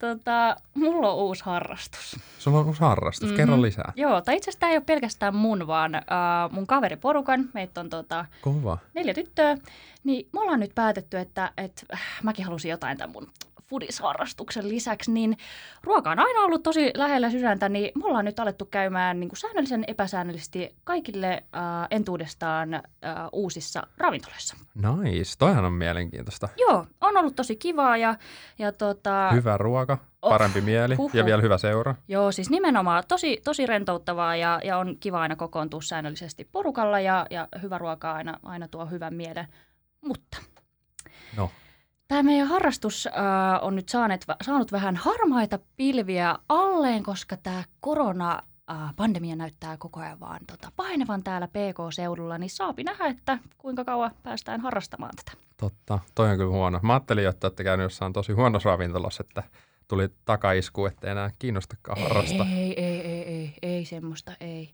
Tota, mulla on uusi harrastus. Sulla on uusi harrastus, mm-hmm. kerro lisää. Joo, tai itse asiassa tämä ei ole pelkästään mun, vaan äh, mun kaveriporukan. Meitä on tota, Kova. neljä tyttöä. Niin me ollaan nyt päätetty, että, että äh, mäkin halusin jotain tämän mun foodisharrastuksen lisäksi, niin ruoka on aina ollut tosi lähellä sydäntä, niin me ollaan nyt alettu käymään niin kuin säännöllisen epäsäännöllisesti kaikille äh, entuudestaan äh, uusissa ravintoloissa. Nice, toihan on mielenkiintoista. Joo, on ollut tosi kivaa ja, ja tota, Hyvä ruoka, Oh, parempi mieli huhhuh. ja vielä hyvä seura. Joo, siis nimenomaan tosi, tosi rentouttavaa ja, ja on kiva aina kokoontua säännöllisesti porukalla ja, ja hyvä ruoka aina, aina tuo hyvän mielen. Mutta No, tämä meidän harrastus äh, on nyt saaneet, saanut vähän harmaita pilviä alleen, koska tämä korona äh, pandemia näyttää koko ajan vaan tota, painavan täällä PK-seudulla, niin saapi nähdä, että kuinka kauan päästään harrastamaan tätä. totta. Toi on kyllä huono. Mä ajattelin, että olette käynyt jossain tosi huonossa ravintolassa, että tuli takaisku, ettei enää kiinnostakaan harrastaa. Ei, ei, ei, ei, ei semmoista, ei.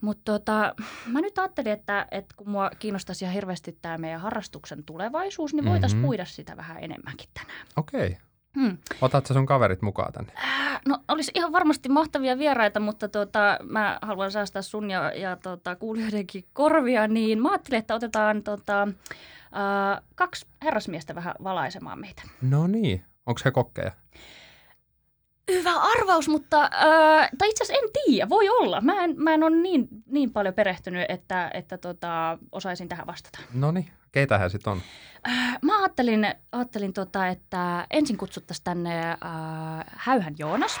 Mutta tota, mä nyt ajattelin, että, että kun mua kiinnostaisi ihan hirveästi tämä meidän harrastuksen tulevaisuus, niin voitaisiin Mhm. puida sitä vähän enemmänkin tänään. Okei. Hmm. Otat sä sun kaverit mukaan tänne? Äh, no olisi ihan varmasti mahtavia vieraita, mutta tota, mä haluan säästää sun ja, ja tota, kuulijoidenkin korvia, niin mä ajattelin, että otetaan tota, äh, kaksi herrasmiestä vähän valaisemaan meitä. No niin. Onko he kokkeja? Hyvä arvaus, mutta äh, tai itse asiassa en tiedä, voi olla. Mä en, mä en ole niin, niin paljon perehtynyt, että, että tota, osaisin tähän vastata. No niin. Keitä he sitten on? Äh, mä ajattelin, ajattelin tota, että ensin kutsuttaisiin tänne äh, Häyhän Joonas.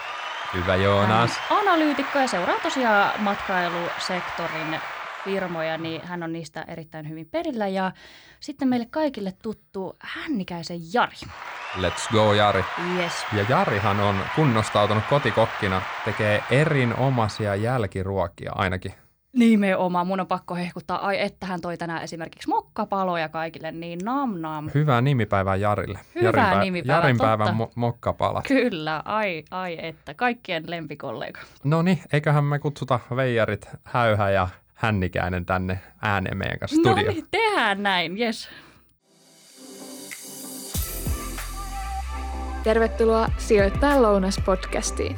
Hyvä Joonas. Hän analyytikko ja seuraa tosiaan matkailusektorin firmoja, niin hän on niistä erittäin hyvin perillä. Ja sitten meille kaikille tuttu Hännikäisen Jari. Let's go Jari. Yes. Ja Jarihan on kunnostautunut kotikokkina, tekee erinomaisia jälkiruokia ainakin. Nimenomaan, mun on pakko hehkuttaa. Ai, että hän toi tänään esimerkiksi mokkapaloja kaikille, niin nam nam. Hyvää nimipäivää Jarille. Hyvää Jarin nimipäivää, Jarin totta. päivän mo- mokkapalat. Kyllä, ai, ai että, kaikkien lempikollega. No niin, eiköhän me kutsuta veijarit Häyhä ja Hännikäinen tänne ääneen meidän kanssa No studioon. niin, tehdään näin, yes. Tervetuloa Sijoittaa lounas-podcastiin.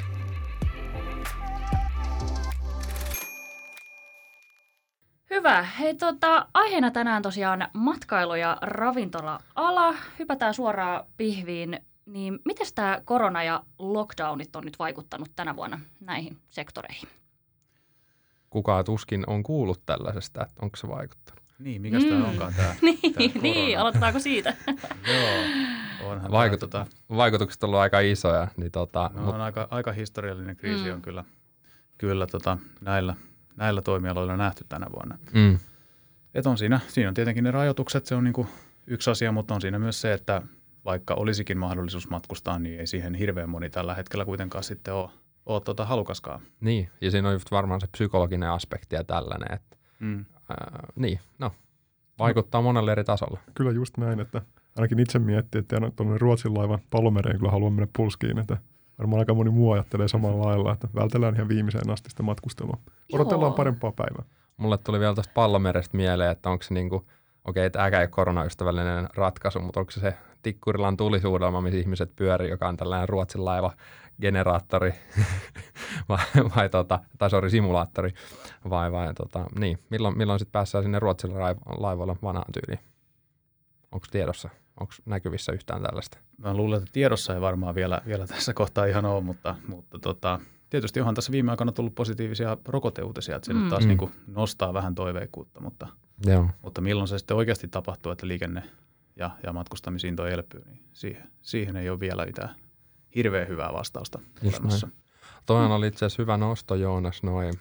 Hyvä. Hei, tota, aiheena tänään tosiaan matkailu- ja ravintola-ala. Hypätään suoraan pihviin. Niin miten tämä korona ja lockdownit on nyt vaikuttanut tänä vuonna näihin sektoreihin? Kukaan tuskin on kuullut tällaisesta, että onko se vaikuttanut. Niin, mikäs Mm. tämä onkaan tämä? niin, niin, aloitetaanko siitä? Joo, onhan Vaikut- tämä, tota, Vaikutukset on ollut aika isoja, niin tota, no, mut, on aika, aika historiallinen kriisi Mm. on kyllä, kyllä tota, näillä, näillä toimialoilla nähty tänä vuonna. mm, Et on siinä, siinä on tietenkin ne rajoitukset, se on niinku yksi asia, mutta on siinä myös se, että vaikka olisikin mahdollisuus matkustaa, niin ei siihen hirveän moni tällä hetkellä kuitenkaan sitten ole, ole tota halukaskaan. niin, ja siinä on just varmaan se psykologinen aspekti ja tällainen, että Mm. ää, niin, no, vaikuttaa monelle eri tasolla. Kyllä just näin, että ainakin itse miettii, että tuonne Ruotsin laivan palomereen kyllä haluan mennä pulskiin, että varmaan aika moni muu ajattelee samalla lailla, että vältellään ihan viimeiseen asti sitä matkustelua. Odotellaan Joo. parempaa päivää. Mulle tuli vielä tuosta pallomerestä mieleen, että onko se niinku, okei, tämäkään ei ole koronaystävällinen ratkaisu, mutta onko se se Tikkurilan tulisuudelma, missä ihmiset pyörii, joka on tällainen Ruotsin laiva generaattori, vai, vai tota, tai sorry, simulaattori, vai, vai tota, niin, milloin, milloin sitten päässään sinne Ruotsin laivalle vanhaan tyyliin? Onko tiedossa? Onko näkyvissä yhtään tällaista? Mä luulen, että tiedossa ei varmaan vielä, vielä tässä kohtaa ihan ole, mutta, mutta tota, tietysti onhan tässä viime aikoina tullut positiivisia rokoteuutisia, että se Mm. nyt taas Mm. niin kuin nostaa vähän toiveikkuutta, mutta, Joo. mutta milloin se sitten oikeasti tapahtuu, että liikenne ja, ja matkustamisiin toi elpyy, niin siihen, siihen ei ole vielä mitään hirveän hyvää vastausta olemassa. Toinen oli itse asiassa hyvä nosto, Joonas, noin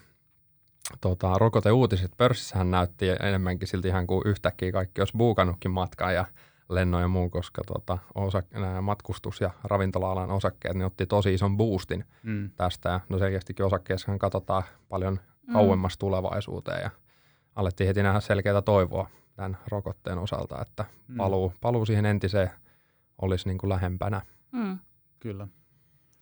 tota, rokoteuutiset. Pörssissähän näytti enemmänkin silti ihan kuin yhtäkkiä kaikki olisi buukannutkin matkaa ja lennon ja muu, koska tota, osak- nämä matkustus- ja ravintola-alan osakkeet niin otti tosi ison boostin Mm. tästä. Ja no selkeästikin osakkeessahan katsotaan paljon Mm. kauemmas tulevaisuuteen ja alettiin heti nähdä selkeää toivoa tämän rokotteen osalta, että Mm. paluu, paluu siihen entiseen olisi niin kuin lähempänä. Mm. Kyllä.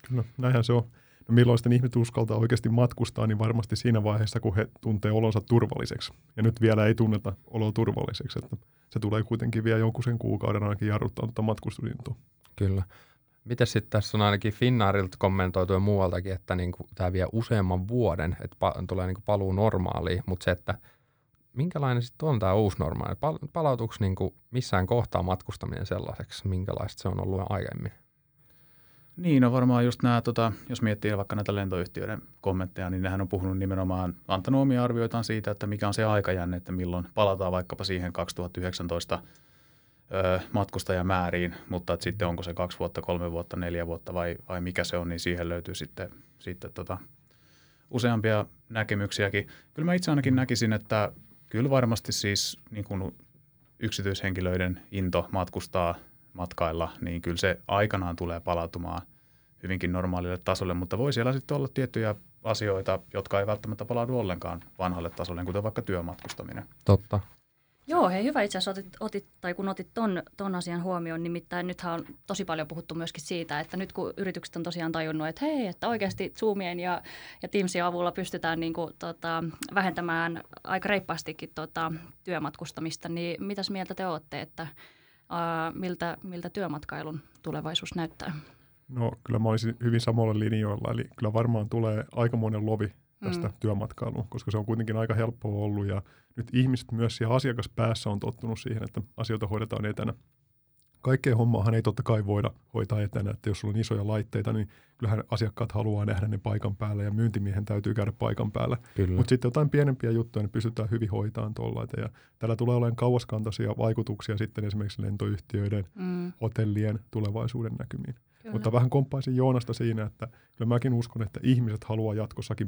Kyllä, näinhän se on. No milloin sitten ihmiset uskaltaa oikeasti matkustaa, niin varmasti siinä vaiheessa, kun he tuntee olonsa turvalliseksi. Ja nyt vielä ei tunneta oloa turvalliseksi, että se tulee kuitenkin vielä jonkun sen kuukauden ainakin jarruttaa tuota matkustusintoa. Kyllä. Miten sitten tässä on ainakin Finnaarilta kommentoitu ja muualtakin, että niinku tämä vie useamman vuoden, että pa- tulee niinku paluu normaaliin, mutta se, että minkälainen sitten on tämä uusi normaali? Pal- palautuuko niinku missään kohtaa matkustaminen sellaiseksi, minkälaista se on ollut aiemmin? Niin, no varmaan just nämä, tota, jos miettii vaikka näitä lentoyhtiöiden kommentteja, niin nehän on puhunut nimenomaan, antanut omia arvioitaan siitä, että mikä on se aikajänne, että milloin palataan vaikkapa siihen 2019 ö, matkustajamääriin, mutta että sitten onko se kaksi vuotta, kolme vuotta, neljä vuotta vai, vai mikä se on, niin siihen löytyy sitten, sitten tota, useampia näkemyksiäkin. Kyllä mä itse ainakin näkisin, että kyllä varmasti siis niin kuin yksityishenkilöiden into matkustaa matkailla, niin kyllä se aikanaan tulee palautumaan hyvinkin normaalille tasolle, mutta voi siellä sitten olla tiettyjä asioita, jotka ei välttämättä palaudu ollenkaan vanhalle tasolle, kuten vaikka työmatkustaminen. Totta. Joo, hei, hyvä itse asiassa otit, otit, tai kun otit ton, ton asian huomioon, nimittäin nythän on tosi paljon puhuttu myöskin siitä, että nyt kun yritykset on tosiaan tajunnut, että hei, että oikeasti Zoomien ja, ja Teamsin avulla pystytään niin kuin, tota, vähentämään aika reippaastikin tota, työmatkustamista, niin mitäs mieltä te olette, että miltä, miltä työmatkailun tulevaisuus näyttää? No kyllä mä olisin hyvin samalla linjoilla, eli kyllä varmaan tulee aikamoinen lovi tästä mm. työmatkailuun, koska se on kuitenkin aika helppoa ollut ja nyt ihmiset myös siellä asiakaspäässä on tottunut siihen, että asioita hoidetaan etänä. Kaikkea hommaahan ei totta kai voida hoitaa etänä, että jos sulla on isoja laitteita, niin kyllähän asiakkaat haluaa nähdä ne paikan päällä ja myyntimiehen täytyy käydä paikan päällä. Mutta sitten jotain pienempiä juttuja, niin pystytään hyvin hoitamaan tuolla. Ja tällä tulee olemaan kauaskantoisia vaikutuksia sitten esimerkiksi lentoyhtiöiden, mm. hotellien tulevaisuuden näkymiin. Kyllä. Mutta vähän komppaisin Joonasta siinä, että kyllä mäkin uskon, että ihmiset haluaa jatkossakin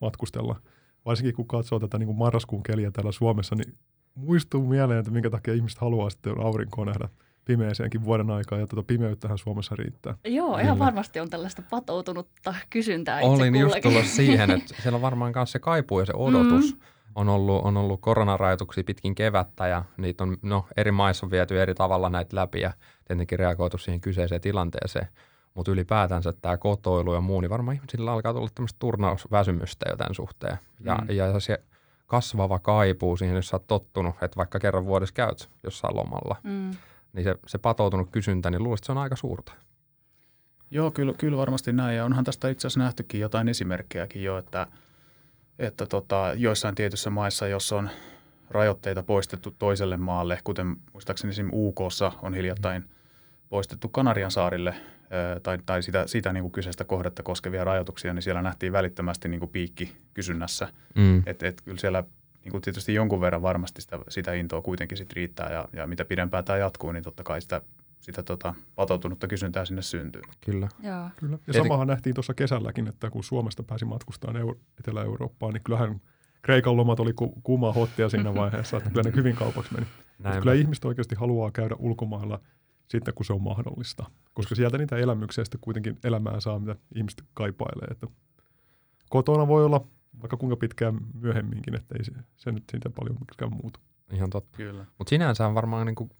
matkustella. Varsinkin kun katsoo tätä niin kuin marraskuun keliä täällä Suomessa, niin muistuu mieleen, että minkä takia ihmiset haluaa sitten aurinkoa nähdä pimeeseenkin vuoden aikaa, ja tuota pimeyttähän Suomessa riittää. Joo, ihan varmasti on tällaista patoutunutta kysyntää itse Olin just tullut siihen, että siellä on varmaan myös se kaipuu ja se odotus. Mm. On ollut, on ollut koronarajoituksia pitkin kevättä ja niitä on, no, eri maissa on viety eri tavalla näitä läpi ja tietenkin reagoitu siihen kyseiseen tilanteeseen. Mutta ylipäätänsä tämä kotoilu ja muu, niin varmaan ihmisillä alkaa tulla tämmöistä turnausväsymystä jo tämän suhteen. Ja, mm. ja se kasvava kaipuu siihen, jos sä oot tottunut, että vaikka kerran vuodessa käyt jossain lomalla, mm. Niin se, se patoutunut kysyntä, niin luulisin, että se on aika suurta. Joo, kyllä, kyllä varmasti näin. Ja onhan tästä itse asiassa nähtykin jotain esimerkkejäkin jo, että, että tota, joissain tietyissä maissa, jos on rajoitteita poistettu toiselle maalle, kuten muistaakseni esimerkiksi UKssa on hiljattain poistettu Kanarian saarille tai, tai sitä, sitä niin kuin kyseistä kohdetta koskevia rajoituksia, niin siellä nähtiin välittömästi niin kuin piikki kysynnässä. Mm. Että et kyllä siellä niin kuin tietysti jonkun verran varmasti sitä, sitä intoa kuitenkin sit riittää ja, ja mitä pidempään tämä jatkuu, niin totta kai sitä, sitä tota, patoutunutta kysyntää sinne syntyy. Kyllä. Joo. Kyllä. Ja samahan nähtiin tuossa kesälläkin, että kun Suomesta pääsi matkustamaan Euro- Etelä-Eurooppaan, niin kyllähän Kreikan lomat oli ku, kuumaa hottia siinä vaiheessa, että kyllä ne hyvin kaupaksi meni. Kyllä ihmiset oikeasti haluaa käydä ulkomailla – sitten, kun se on mahdollista. Koska sieltä niitä elämyksiä sitten kuitenkin elämää saa, mitä ihmiset kaipailee. Että kotona voi olla vaikka kuinka pitkään myöhemminkin, että ei se, se nyt siitä paljon mikään muutu. Ihan totta. Mutta sinänsä on varmaan, niin kuin,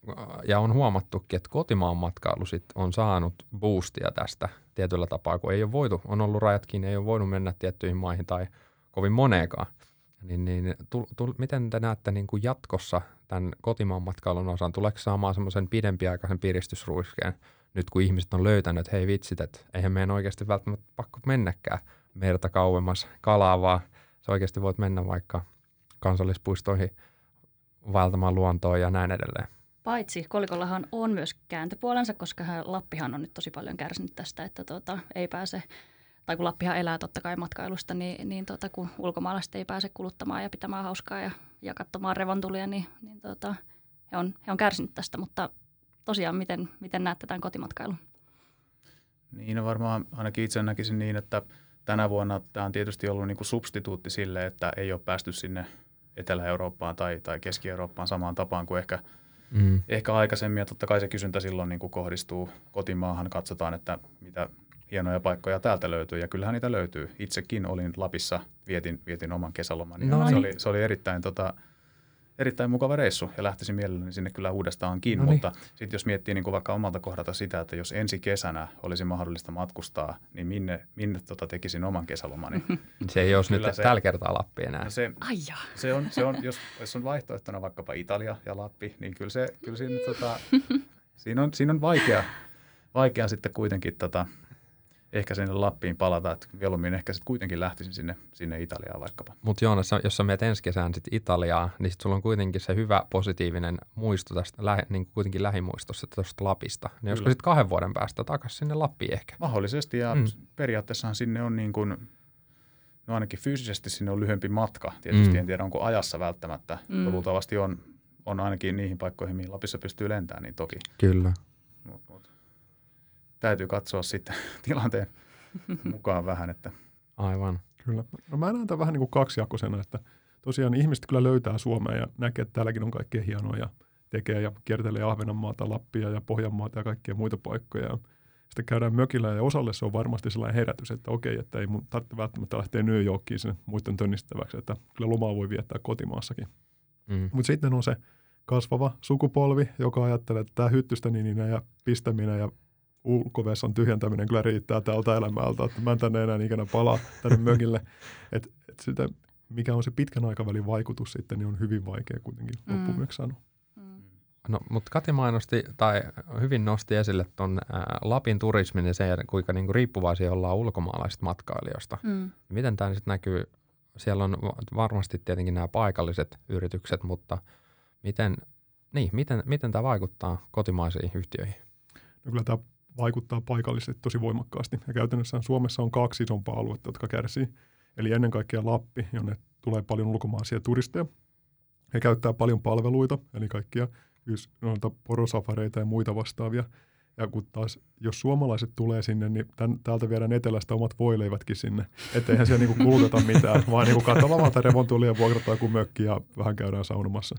ja on huomattukin, että kotimaan matkailu sit on saanut boostia tästä tietyllä tapaa, kun ei ole voitu, on ollut rajatkin, ei ole voinut mennä tiettyihin maihin tai kovin moneekaan. Niin, niin tu, tu, miten te näette niin kuin jatkossa tämän kotimaan matkailun osan? Tuleeko saamaan semmoisen pidempiaikaisen piristysruiskeen nyt kun ihmiset on löytänyt, että hei vitsit, että eihän meidän oikeasti välttämättä pakko mennäkään merta kauemmas kalaa, vaan sä oikeasti voit mennä vaikka kansallispuistoihin vaeltamaan luontoon ja näin edelleen. Paitsi kolikollahan on myös kääntöpuolensa, koska Lappihan on nyt tosi paljon kärsinyt tästä, että tuota, ei pääse tai kun Lappihan elää totta kai matkailusta, niin, niin tota, kun ulkomaalaiset ei pääse kuluttamaan ja pitämään hauskaa ja, ja katsomaan revontulia, niin, niin tota, he, on, he on kärsinyt tästä. Mutta tosiaan, miten, miten näette tämän kotimatkailun? Niin, no varmaan ainakin itse näkisin niin, että tänä vuonna tämä on tietysti ollut niin kuin substituutti sille, että ei ole päästy sinne Etelä-Eurooppaan tai, tai Keski-Eurooppaan samaan tapaan kuin ehkä, mm. ehkä aikaisemmin. Ja totta kai se kysyntä silloin niin kuin kohdistuu kotimaahan. Katsotaan, että mitä hienoja paikkoja täältä löytyy ja kyllähän niitä löytyy. Itsekin olin Lapissa, vietin, vietin oman kesäloman. No niin. se, oli, se oli erittäin, tota, erittäin mukava reissu ja lähtisin mielelläni sinne kyllä uudestaankin. No niin. Mutta sitten jos miettii niin kuin vaikka omalta kohdalta sitä, että jos ensi kesänä olisi mahdollista matkustaa, niin minne, minne tota tekisin oman kesälomani? se ei olisi nyt se, tällä kertaa Lappi enää. No se, se, on, se on, jos, jos on vaihtoehtona vaikkapa Italia ja Lappi, niin kyllä, se, kyllä siinä, tota, siinä, on, siinä on vaikea, vaikea sitten kuitenkin tota, ehkä sinne Lappiin palata, että mieluummin ehkä sitten kuitenkin lähtisin sinne, sinne Italiaan vaikkapa. Mutta Joonas, jos sä menet ensi kesään sit Italiaan, niin sit sulla on kuitenkin se hyvä positiivinen muisto tästä, lähe, niin kuitenkin lähimuistossa tuosta Lapista. Niin olisiko sitten kahden vuoden päästä takaisin sinne Lappiin ehkä? Mahdollisesti ja Mm. periaatteessahan sinne on niin kuin, no ainakin fyysisesti sinne on lyhyempi matka. Tietysti Mm. en tiedä onko ajassa välttämättä, mm. luultavasti on, on ainakin niihin paikkoihin, mihin Lapissa pystyy lentämään, niin toki. Kyllä. Mut, mut. Täytyy katsoa sitten tilanteen mukaan vähän, että Aivan. Kyllä. No mä näen tämän vähän niin kuin kaksijakoisena, että tosiaan ihmiset kyllä löytää Suomea ja näkee, että täälläkin on kaikkea hienoa ja tekee ja kiertelee Ahvenanmaata, Lappia ja Pohjanmaata ja kaikkia muita paikkoja. Ja sitten käydään mökillä ja osalle se on varmasti sellainen herätys, että okei, että ei mun tarvitse välttämättä lähteä New Yorkiin sinne muiden tönnistäväksi, että kyllä lomaa voi viettää kotimaassakin. Mm. Mutta sitten on se kasvava sukupolvi, joka ajattelee, että tämä hyttystänininen ja pistäminen ja ulkovessan tyhjentäminen kyllä riittää tältä elämältä, että mä en tänne enää ikinä palaa tänne mökille. Et, et sitä, mikä on se pitkän aikavälin vaikutus sitten, niin on hyvin vaikea kuitenkin Mm. loppuviimeksi sanoa. Mm. No, mutta Kati mainosti, tai hyvin nosti esille tuon Lapin turismin ja se, kuinka niinku riippuvaisia ollaan ulkomaalaisista matkailijoista. Mm. Miten tämä sitten näkyy? Siellä on va- varmasti tietenkin nämä paikalliset yritykset, mutta miten, niin, miten, miten tämä vaikuttaa kotimaisiin yhtiöihin? No kyllä tämä vaikuttaa paikallisesti tosi voimakkaasti. Ja käytännössä Suomessa on kaksi isompaa aluetta, jotka kärsii. Eli ennen kaikkea Lappi, jonne tulee paljon ulkomaisia turisteja. He käyttää paljon palveluita, eli kaikkia noita porosafareita ja muita vastaavia. Ja kun taas, jos suomalaiset tulee sinne, niin tän, täältä viedään etelästä omat voileivätkin sinne. Että eihän siellä niinku kuluteta mitään, vaan niinku katsotaan vaan revontulia ja vuokrataan joku mökki ja vähän käydään saunomassa.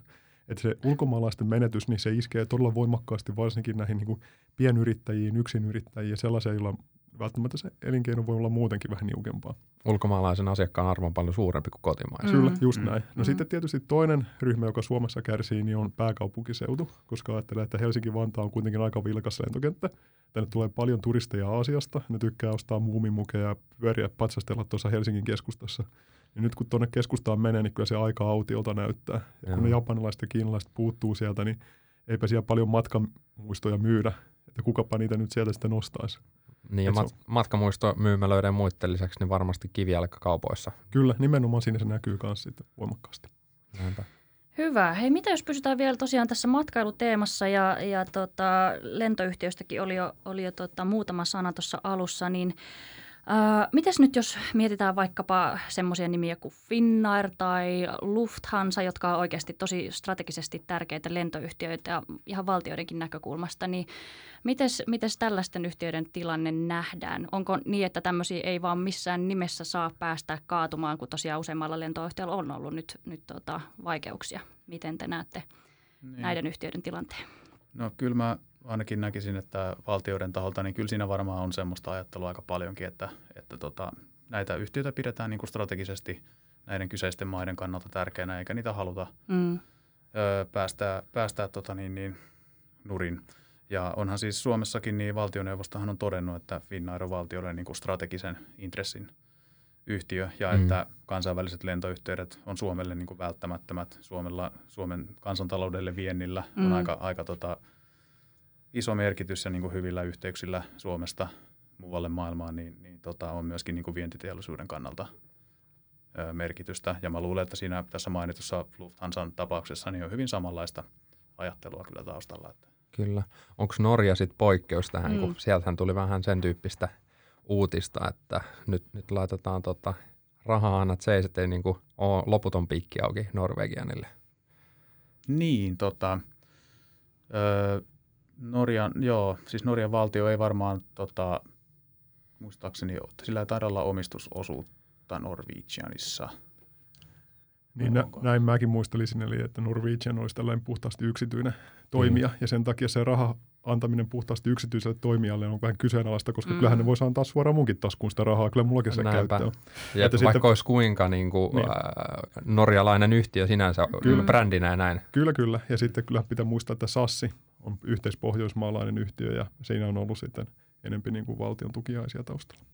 Että se ulkomaalaisten menetys, niin se iskee todella voimakkaasti varsinkin näihin niinku pienyrittäjiin, yksinyrittäjiin ja sellaisia, joilla välttämättä se elinkeino voi olla muutenkin vähän niukempaa. Ulkomaalaisen asiakkaan arvo on paljon suurempi kuin kotimaisen. Mm. Kyllä, just Mm. näin. No Mm. sitten tietysti toinen ryhmä, joka Suomessa kärsii, niin on pääkaupunkiseutu, koska ajattelee, että Helsinki-Vantaa on kuitenkin aika vilkas lentokenttä. Tänne tulee paljon turisteja Aasiasta. Ne tykkää ostaa muumimukeja ja pyöriä patsastella tuossa Helsingin keskustassa. Ja nyt kun tuonne keskustaan menee, niin kyllä se aika autiolta näyttää. Ja kun ne japanilaiset ja kiinalaiset puuttuu sieltä, niin eipä siellä paljon matkamuistoja myydä. Että kukapa niitä nyt sieltä sitten ostaisi. Niin ja mat- matkamuistomyymälöiden muiden lisäksi niin varmasti kivijalkakaupoissa. Kyllä, nimenomaan siinä se näkyy myös sitten voimakkaasti. Näinpä. Hyvä. Hei, mitä jos pysytään vielä tosiaan tässä matkailuteemassa ja, ja tota, lentoyhtiöistäkin oli jo, oli jo tota, muutama sana tuossa alussa, niin ää, mitäs nyt jos mietitään vaikkapa semmoisia nimiä kuin Finnair tai Lufthansa, jotka on oikeasti tosi strategisesti tärkeitä lentoyhtiöitä ja ihan valtioidenkin näkökulmasta, niin mites, mites tällaisten yhtiöiden tilanne nähdään? Onko niin, että tämmöisiä ei vaan missään nimessä saa päästä kaatumaan, kun tosiaan useammalla lentoyhtiöllä on ollut nyt, nyt tota, vaikeuksia? Miten te näette niin. näiden yhtiöiden tilanteen? No kyllä mä ainakin näkisin, että valtioiden taholta, niin kyllä siinä varmaan on semmoista ajattelua aika paljonkin, että, että tota, näitä yhtiöitä pidetään niin kuin strategisesti näiden kyseisten maiden kannalta tärkeänä, eikä niitä haluta Mm. öö, päästää, päästää tota niin, niin, nurin. Ja onhan siis Suomessakin, niin valtioneuvostohan on todennut, että Finnair on valtiolle niin kuin strategisen intressin yhtiö ja Mm. että kansainväliset lentoyhteydet on Suomelle niin kuin välttämättömät. Suomella, Suomen kansantaloudelle viennillä on Mm. aika, aika tota, iso merkitys ja niin kuin hyvillä yhteyksillä Suomesta muualle maailmaan, niin, niin tota, on myöskin niin kuin vientiteollisuuden kannalta ö, merkitystä. Ja mä luulen, että siinä tässä mainitussa Lufthansan tapauksessa niin on hyvin samanlaista ajattelua kyllä taustalla. Että Kyllä. Onko Norja sitten poikkeus tähän, mm. kun sieltähän tuli vähän sen tyyppistä uutista, että nyt, nyt laitetaan tota rahaa annat seis, ettei niinku ole loputon piikki auki Norvegianille. Niin, tota, ö, Norjan, joo, siis Norjan valtio ei varmaan, tota, muistaakseni, sillä ei taida olla omistusosuutta Norwegianissa. Niin nä, näin mäkin muistelisin, eli että Norwegian olisi tällainen puhtaasti yksityinen toimija, mm. ja sen takia se raha antaminen puhtaasti yksityiselle toimijalle on vähän kyseenalaista, koska Mm. kyllähän ne voisi antaa suoraan munkin taskuun sitä rahaa, kyllä mullakin se Näinpä. käyttö on. Ja Että vaikka sitten- olisi kuinka niinku, Niin. ää, norjalainen yhtiö sinänsä Kyllä. brändinä ja näin. Kyllä, kyllä. Ja sitten kyllä pitää muistaa, että Sassi on yhteispohjoismaalainen yhtiö, ja siinä on ollut sitten enempi niin kuin valtion tukiaisia taustalla.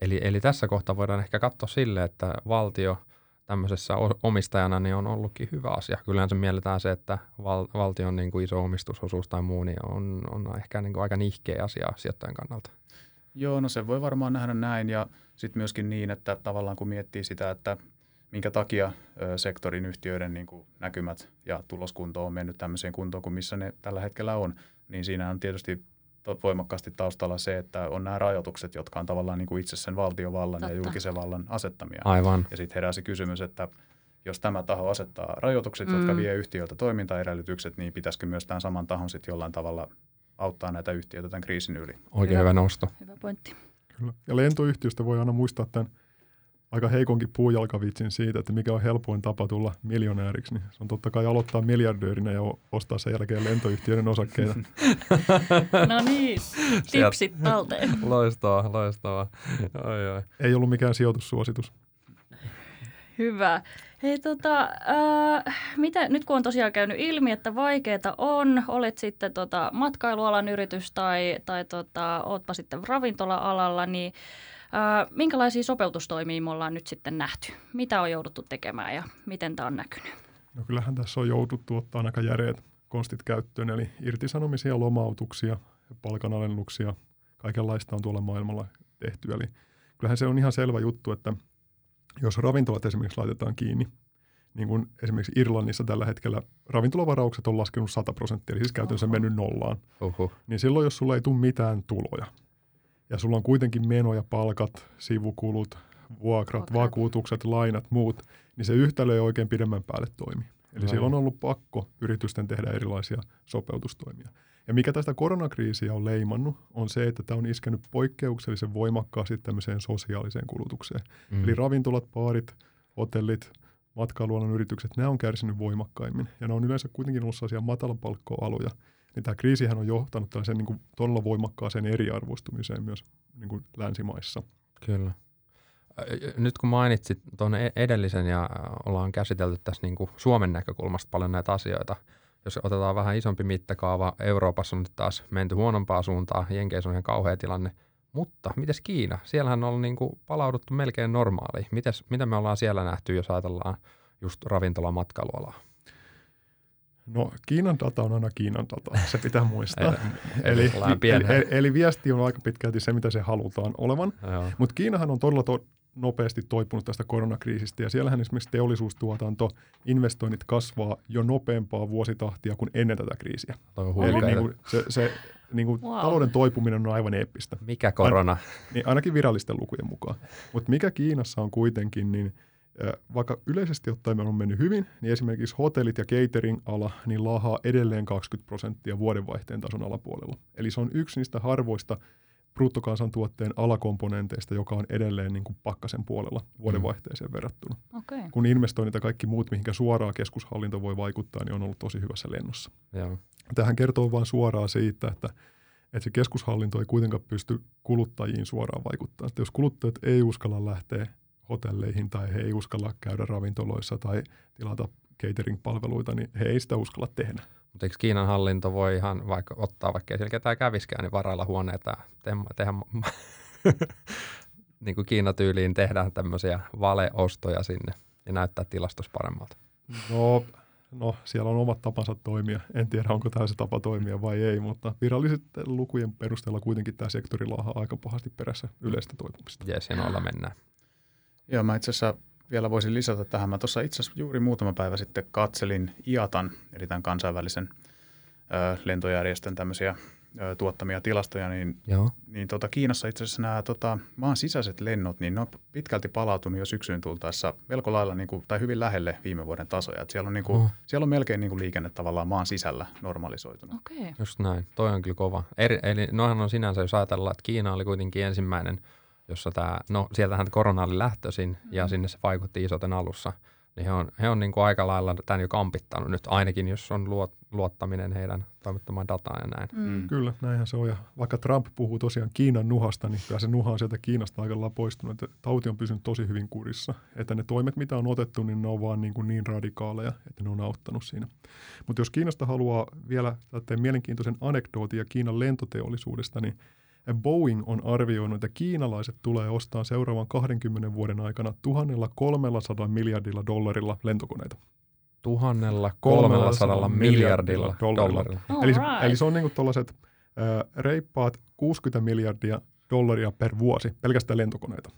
Eli, eli tässä kohtaa voidaan ehkä katsoa sille, että valtio tämmöisessä omistajana niin on ollutkin hyvä asia. Kyllähän se mielletään se, että val- valtion niin kuin iso omistusosuus tai muu niin on, on ehkä niin kuin aika nihkeä asia sijoittajan kannalta. Joo, no se voi varmaan nähdä näin ja sitten myöskin niin, että tavallaan kun miettii sitä, että minkä takia sektorin yhtiöiden niin kuin näkymät ja tuloskunto on mennyt tämmöiseen kuntoon kuin missä ne tällä hetkellä on, niin siinä on tietysti voimakkaasti taustalla se, että on nämä rajoitukset, jotka on tavallaan niin kuin itse sen valtiovallan Totta. ja julkisen vallan asettamia. Aivan. Ja sitten heräsi kysymys, että jos tämä taho asettaa rajoitukset, mm. jotka vie yhtiöltä toimintaedellytykset, niin pitäisikö myös tämän saman tahon sitten jollain tavalla auttaa näitä yhtiöitä tämän kriisin yli? Oikein Hyvä. hyvä nosto. Hyvä pointti. Kyllä. Ja lentoyhtiöstä voi aina muistaa tämän aika heikonkin puujalkavitsin siitä, että mikä on helpoin tapa tulla miljonääriksi. Niin se on totta kai aloittaa miljardöörinä ja ostaa sen jälkeen lentoyhtiöiden osakkeita. No niin, tipsit talteen. Loistavaa, loistavaa. Oi, oi. Ei ollut mikään sijoitussuositus. Hyvä. Hei tota, äh, mitä, nyt kun on tosiaan käynyt ilmi, että vaikeaa on, olet sitten tota matkailualan yritys tai, tai tota, ootpa sitten ravintola-alalla, niin äh, minkälaisia sopeutustoimia me ollaan nyt sitten nähty? Mitä on jouduttu tekemään ja miten tämä on näkynyt? No kyllähän tässä on jouduttu ottaa aika järeät konstit käyttöön, eli irtisanomisia, lomautuksia, palkanalennuksia, kaikenlaista on tuolla maailmalla tehty. Eli kyllähän se on ihan selvä juttu, että jos ravintolat esimerkiksi laitetaan kiinni, niin kuin esimerkiksi Irlannissa tällä hetkellä ravintolavaraukset on laskenut 100 prosenttia, eli siis käytännössä Oho. mennyt nollaan, Uhuh. niin silloin jos sulla ei tule mitään tuloja, ja sulla on kuitenkin menoja, palkat, sivukulut, vuokrat, Vuokrat. vakuutukset, lainat, muut, niin se yhtälö ei oikein pidemmän päälle toimi. Eli Aivan. siellä on ollut pakko yritysten tehdä erilaisia sopeutustoimia. Ja mikä tästä koronakriisiä on leimannut, on se, että tämä on iskenyt poikkeuksellisen voimakkaasti tämmöiseen sosiaaliseen kulutukseen. Mm. Eli ravintolat, baarit, hotellit, matkailualan yritykset, nämä on kärsinyt voimakkaimmin. Ja ne on yleensä kuitenkin ollut sellaisia matalapalkkoaloja. Niin tämä kriisihän on johtanut tällaiseen niin kuin todella voimakkaaseen eriarvoistumiseen myös niin kuin länsimaissa. Kyllä. Nyt kun mainitsit tuon e- edellisen ja ollaan käsitelty tässä niin kuin Suomen näkökulmasta paljon näitä asioita, jos otetaan vähän isompi mittakaava, Euroopassa on nyt taas menty huonompaa suuntaan, Jenkeissä on ihan kauhea tilanne, mutta mites Kiina? Siellähän on ollut niin kuin palauduttu melkein normaaliin. Mites, mitä me ollaan siellä nähty, jos ajatellaan just ravintola matkailualaa? No Kiinan data on aina Kiinan data, se pitää muistaa. Eli, eli, eli, eli, eli, eli viesti on aika pitkälti se, mitä se halutaan olevan. Mutta Kiinahan on todella to- nopeasti toipunut tästä koronakriisistä ja siellähän esimerkiksi teollisuustuotanto, investoinnit kasvaa jo nopeampaa vuositahtia kuin ennen tätä kriisiä. Toi on Eli niin kuin se, se niin kuin Wow. talouden toipuminen on aivan eeppistä, Mikä korona? niin ainakin virallisten lukujen mukaan. Mutta mikä Kiinassa on kuitenkin, niin vaikka yleisesti ottaen meillä on mennyt hyvin, niin esimerkiksi hotellit ja catering-ala niin laahaa edelleen 20 prosenttia vuodenvaihteen tason alapuolella. Eli se on yksi niistä harvoista bruttokansantuotteen alakomponenteista, joka on edelleen niin kuin pakkasen puolella vuodenvaihteeseen verrattuna. Okei. Okay. Kun investoinnit ja kaikki muut, mihinkä suoraan keskushallinto voi vaikuttaa, niin on ollut tosi hyvässä lennossa. Joo. Tähän kertoo vain suoraan siitä, että, että se keskushallinto ei kuitenkaan pysty kuluttajiin suoraan vaikuttamaan. Että jos kuluttajat ei uskalla lähteä hotelleihin tai he ei uskalla käydä ravintoloissa tai tilata catering-palveluita, niin he ei sitä uskalla tehdä. Mutta eikö Kiinan hallinto voi ihan vaikka ottaa, vaikka ei siellä ketään käviskään, niin varailla huoneita tehdä, tehdä niin kuin Kiina-tyyliin tehdä tämmöisiä valeostoja sinne ja näyttää tilastus paremmalta. No, no, siellä on omat tapansa toimia. En tiedä, onko tämä se tapa toimia vai ei, mutta viralliset lukujen perusteella kuitenkin tämä sektori laahaa aika pahasti perässä yleistä toipumista. Jees, ja noilla mennään. Joo, mä itse asiassa vielä voisin lisätä tähän. Mä tuossa itse asiassa juuri muutama päivä sitten katselin IATAN, eli tämän kansainvälisen ö, lentojärjestön tämmöisiä ö, tuottamia tilastoja, niin, Joo. niin tota, Kiinassa itse asiassa nämä tota, maan sisäiset lennot, niin ne on pitkälti palautunut jo syksyyn tultaessa melko lailla niin kuin, tai hyvin lähelle viime vuoden tasoja. Et siellä, on, niin kuin, Oh. siellä on melkein niin kuin liikenne tavallaan maan sisällä normalisoitunut. Okei. Okay. Just näin. Toi on kyllä kova. Eri, eli noinhan on sinänsä, jos ajatellaan, että Kiina oli kuitenkin ensimmäinen, jossa tämä, no sieltähän korona oli lähtöisin ja sinne se vaikutti isoten alussa. Niin he on, he on niin kuin aika lailla tämän jo kampittanut nyt, ainakin jos on luot, luottaminen heidän toimittamaan dataan ja näin. Mm. Kyllä, näinhän se on. Ja vaikka Trump puhuu tosiaan Kiinan nuhasta, niin kyllä se nuha on sieltä Kiinasta aika lailla poistunut. Että Tauti on pysynyt tosi hyvin kurissa. Että ne toimet, mitä on otettu, niin ne on vaan niin, kuin niin radikaaleja, että ne on auttanut siinä. Mutta jos Kiinasta haluaa vielä mielenkiintoisen anekdootin ja Kiinan lentoteollisuudesta, niin Boeing on arvioinut, että kiinalaiset tulee ostaa seuraavan 20 vuoden aikana 1300 miljardilla dollarilla lentokoneita. 1300 miljardilla dollarilla. All Eli, right. eli se on niinku tuollaiset reippaat 60 miljardia dollaria per vuosi pelkästään lentokoneita.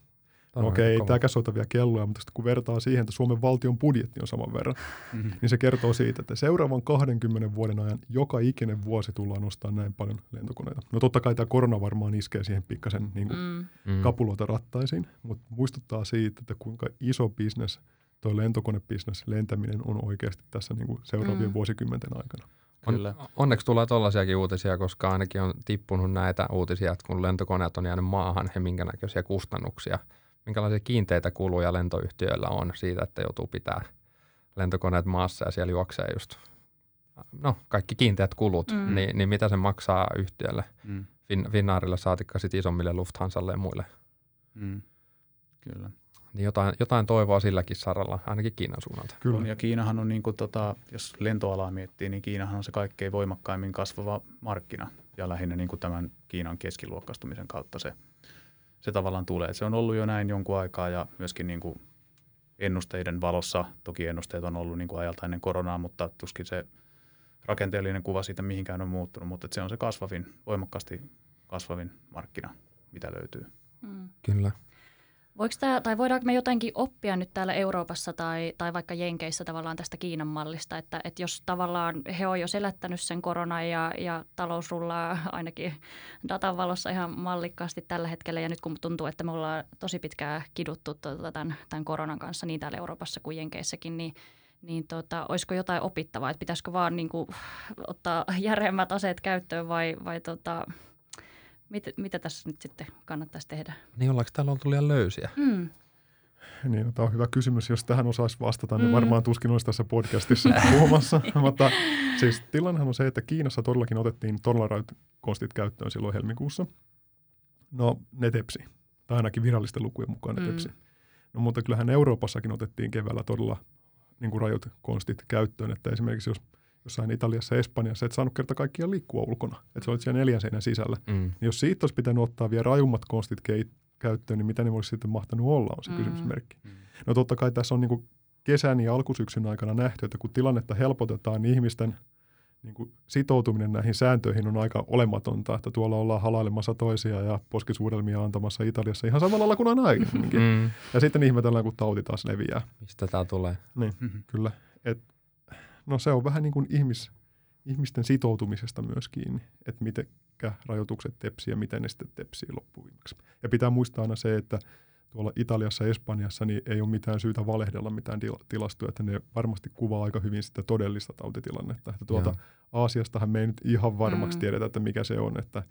No on okei, ei kova. tämäkään soita vielä kelloja, mutta sitten kun vertaa siihen, että Suomen valtion budjetti on saman verran, Mhm. niin se kertoo siitä, että seuraavan 20 vuoden ajan joka ikinen vuosi tullaan ostamaan näin paljon lentokoneita. No totta kai tämä korona varmaan iskee siihen pikkasen niin kuin Mm. Mm. kapuloita rattaisiin, mutta muistuttaa siitä, että kuinka iso bisnes tuo lentokonebisnes, lentäminen on oikeasti tässä niin kuin seuraavien Mm. vuosikymmenten aikana. Kyllä. On, onneksi tulee tollaisiakin uutisia, koska ainakin on tippunut näitä uutisia, että kun lentokoneet on jäänyt maahan, he minkä näköisiä kustannuksia, minkälaisia kiinteitä kuluja lentoyhtiöillä on siitä, että joutuu pitää lentokoneet maassa ja siellä juoksee just, no kaikki kiinteät kulut, Mm. niin, niin mitä se maksaa yhtiölle, Mm. fin, Finnairille saatikka sitten isommille Lufthansalle ja muille. Mm. Kyllä. Niin jotain, jotain toivoa silläkin saralla, ainakin Kiinan suunnalta. Kyllä. Ja Kiinahan on, niin kuin, tota, jos lentoalaa miettii, niin Kiinahan on se kaikkein voimakkaimmin kasvava markkina. Ja lähinnä niin kuin tämän Kiinan keskiluokkastumisen kautta se, se tavallaan tulee. Se on ollut jo näin jonkun aikaa ja myöskin niin kuin ennusteiden valossa, toki ennusteet on ollut niin kuin ajalta ennen koronaa, mutta tuskin se rakenteellinen kuva siitä mihinkään on muuttunut, mutta että se on se kasvavin, voimakkaasti kasvavin markkina, mitä löytyy. Mm. Kyllä. Voiko tää, tai voidaanko me jotenkin oppia nyt täällä Euroopassa tai, tai vaikka Jenkeissä tavallaan tästä Kiinan mallista, että, että jos tavallaan he on jo selättänyt sen koronan ja, ja talous rullaa ainakin datan valossa ihan mallikkaasti tällä hetkellä ja nyt kun tuntuu, että me ollaan tosi pitkään kiduttu tuota, tämän, tämän koronan kanssa niin täällä Euroopassa kuin Jenkeissäkin, niin niin tota, olisiko jotain opittavaa, että pitäisikö vaan niin kuin, ottaa järeämmät aseet käyttöön vai, vai tota, mit, mitä tässä nyt sitten kannattaisi tehdä? Niin ollaanko täällä oltu liian löysiä? Mm. Niin, no, tämä on hyvä kysymys. Jos tähän osaisi vastata, niin Mm. varmaan tuskin olisi tässä podcastissa puhumassa. Mutta siis tilannehan on se, että Kiinassa todellakin otettiin konstit käyttöön silloin helmikuussa. No, ne tepsi. Tai ainakin virallisten lukujen mukaan ne Mm. tepsi. No, mutta kyllähän Euroopassakin otettiin keväällä todella niin kuin rajut konstit käyttöön. Että esimerkiksi jos jossain Italiassa ja Espanjassa et saanut kerta kaikkiaan liikkua ulkona. Että sä olit siellä neljän seinän sisällä. Mm. Niin jos siitä olisi pitänyt ottaa vielä rajummat konstit käyttöön, niin mitä ne olisi sitten mahtanut olla, on se Mm. mm. kysymysmerkki. No totta kai tässä on niin kesän ja alkusyksyn aikana nähty, että kun tilannetta helpotetaan, niin ihmisten niin kuin sitoutuminen näihin sääntöihin on aika olematonta, että tuolla ollaan halailemassa toisia ja poskisuudelmia antamassa Italiassa ihan samalla lailla kuin aina aiemminkin. Mm. Mm. Ja sitten ihmetellään, kun tauti taas leviää. Mistä tämä tulee? Niin, Mhm. kyllä. Et, no se on vähän niin kuin ihmis, ihmisten sitoutumisesta myös kiinni, että mitenkä rajoitukset tepsii ja miten ne sitten tepsii loppuviimeksi. Ja pitää muistaa aina se, että tuolla Italiassa ja Espanjassa niin ei ole mitään syytä valehdella mitään til- tilastoja, että ne varmasti kuvaa aika hyvin sitä todellista tautitilannetta. Että tuolta Joo. Aasiastahan me ei nyt ihan varmaksi Mm. tiedetä, että mikä se on, että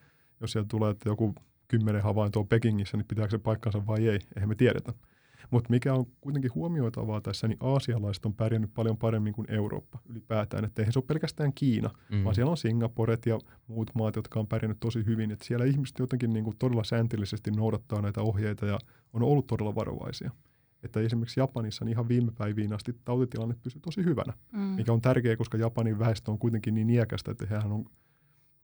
jos sieltä tulee, että joku kymmenen havaintoa Pekingissä, niin pitääkö se paikkansa vai ei, eihän me tiedetä. Mutta mikä on kuitenkin huomioitavaa tässä, niin aasialaiset on pärjännyt paljon paremmin kuin Eurooppa ylipäätään. Että eihän se ole pelkästään Kiina, Mm. vaan siellä on Singaporet ja muut maat, jotka on pärjännyt tosi hyvin. Että siellä ihmiset jotenkin niin kuin todella sääntillisesti noudattaa näitä ohjeita ja on ollut todella varovaisia. Että esimerkiksi Japanissa niin ihan viime päiviin asti tautitilanne pysyy tosi hyvänä, Mm. mikä on tärkeää, koska Japanin väestö on kuitenkin niin iäkästä, että hehän on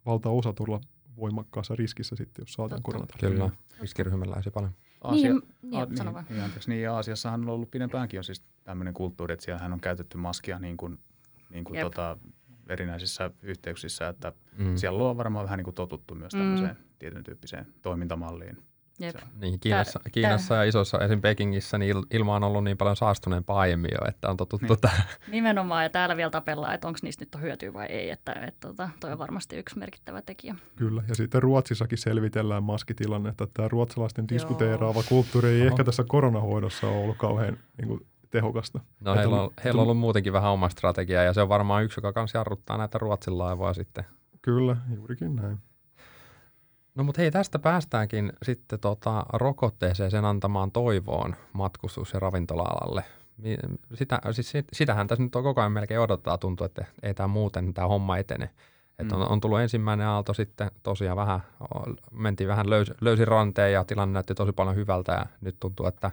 valtaosa todella voimakkaassa riskissä sitten, jos saadaan Totta. koronatartunta. Kyllä, riskiryhmäläisiä paljon. Aasia, Niin, niin, A, niin, vaan. niin, anteeksi, niin, ja Aasiassahan on ollut pidempäänkin jo siis tämmöinen kulttuuri, että siellähän on käytetty maskia niin kuin, niin kuin Jep. tota, erinäisissä yhteyksissä, että Mm. siellä on varmaan vähän niin kuin totuttu myös Mm. tämmöiseen tietyn tyyppiseen toimintamalliin. Jep. Se- Niin, Kiinassa, Tää- Kiinassa ja isossa, esim. Pekingissä, niin il- ilma on ollut niin paljon saastuneempaa aiemmin jo, että on totuttu Niin. tähän. Nimenomaan, ja täällä vielä tapellaan, että onko niistä nyt on hyötyä vai ei, että, että tota, toi on varmasti yksi merkittävä tekijä. Kyllä, ja sitten Ruotsissakin selvitellään maskitilannetta. Tämä ruotsalaisten diskuteeraava kulttuuri ei Oho. ehkä tässä koronahoidossa ole ollut kauhean niin kuin, tehokasta. No Että heillä on- on, heillä on ollut muutenkin vähän oma strategia, ja se on varmaan yksi, joka kanssa jarruttaa näitä Ruotsin laivoja sitten. Kyllä, juurikin näin. No mutta hei, tästä päästäänkin sitten tota rokotteeseen sen antamaan toivoon matkustus- ja ravintola-alalle. Sitä, siis sit, sitähän tässä nyt on koko ajan melkein odottaa, tuntuu, että ei tämä muuten tämä homma etene. Että on, Mm. on tullut ensimmäinen aalto sitten tosiaan vähän, mentiin vähän löys, löysin ranteen ja tilanne näytti tosi paljon hyvältä ja nyt tuntuu, että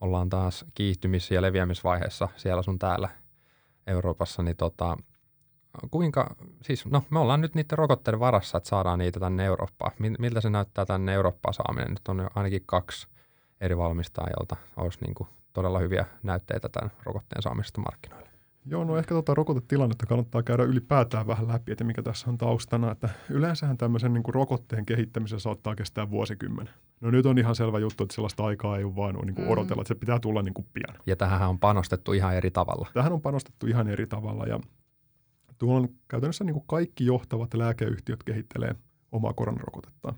ollaan taas kiihtymis- ja leviämisvaiheessa siellä sun täällä Euroopassa, niin tota, kuinka, siis no me ollaan nyt niiden rokotteiden varassa, että saadaan niitä tänne Eurooppaan. Miltä se näyttää tänne Eurooppaan saaminen? Nyt on jo ainakin kaksi eri valmistajilta. Olisi niin kuin todella hyviä näytteitä tämän rokotteen saamisesta markkinoille. Joo, no ehkä tota rokotetilannetta kannattaa käydä ylipäätään vähän läpi, että mikä tässä on taustana. Että yleensähän tämmöisen niin kuin rokotteen kehittämisen saattaa kestää vuosikymmen. No nyt on ihan selvä juttu, että sellaista aikaa ei ole vaan niin kuin odotella, että se pitää tulla niin kuin pian. Ja tähän on panostettu ihan eri tavalla. Tähän on panostettu ihan eri tavalla ja tuolla on käytännössä niin kuin kaikki johtavat lääkeyhtiöt kehittelee omaa koronarokotetta.